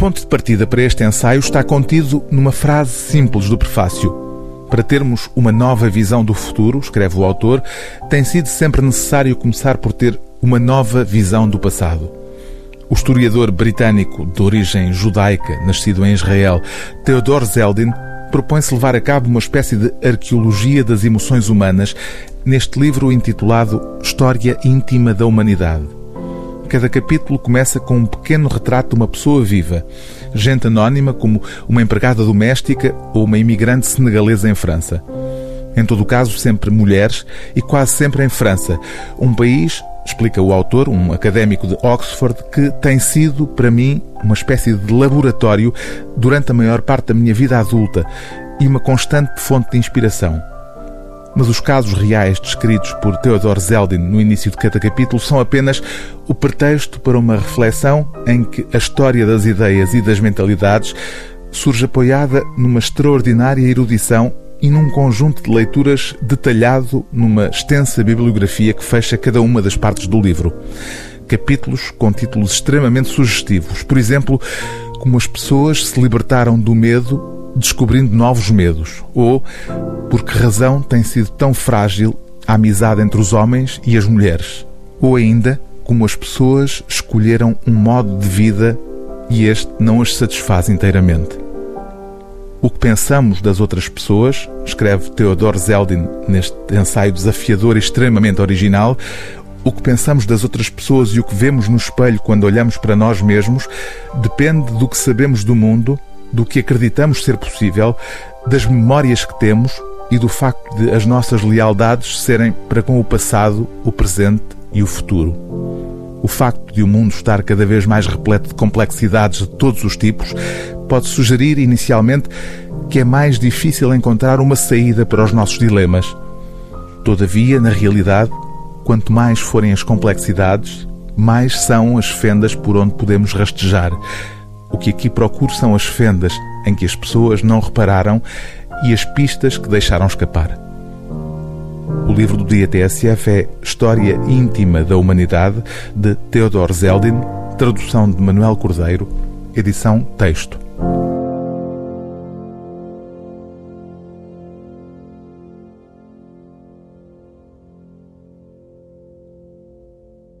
ponto de partida para este ensaio está contido numa frase simples do prefácio. Para termos uma nova visão do futuro, escreve o autor, tem sido sempre necessário começar por ter uma nova visão do passado. O historiador britânico de origem judaica, nascido em Israel, Theodor Zeldin, propõe-se levar a cabo uma espécie de arqueologia das emoções humanas neste livro intitulado História Íntima da Humanidade. Cada capítulo começa com um pequeno retrato de uma pessoa viva, gente anónima como uma empregada doméstica ou uma imigrante senegalesa em França. Em todo o caso, sempre mulheres e quase sempre em França, um país, explica o autor, um académico de Oxford, que tem sido, para mim, uma espécie de laboratório durante a maior parte da minha vida adulta e uma constante fonte de inspiração. Mas os casos reais descritos por Theodor Zeldin no início de cada capítulo são apenas o pretexto para uma reflexão em que a história das ideias e das mentalidades surge apoiada numa extraordinária erudição e num conjunto de leituras detalhado numa extensa bibliografia que fecha cada uma das partes do livro. Capítulos com títulos extremamente sugestivos. Por exemplo, como as pessoas se libertaram do medo descobrindo novos medos, ou por que razão tem sido tão frágil a amizade entre os homens e as mulheres, ou ainda como as pessoas escolheram um modo de vida e este não as satisfaz inteiramente. O que pensamos das outras pessoas, escreve Theodor Zeldin neste ensaio desafiador e extremamente original, o que pensamos das outras pessoas e o que vemos no espelho quando olhamos para nós mesmos depende do que sabemos do mundo do que acreditamos ser possível, das memórias que temos e do facto de as nossas lealdades serem para com o passado, o presente e o futuro. O facto de o mundo estar cada vez mais repleto de complexidades de todos os tipos pode sugerir inicialmente que é mais difícil encontrar uma saída para os nossos dilemas. Todavia, na realidade, quanto mais forem as complexidades, mais são as fendas por onde podemos rastejar. O que aqui procuro são as fendas em que as pessoas não repararam e as pistas que deixaram escapar. O livro do dia TSF é História Íntima da Humanidade, de Theodor Zeldin, tradução de Manuel Cordeiro, edição texto.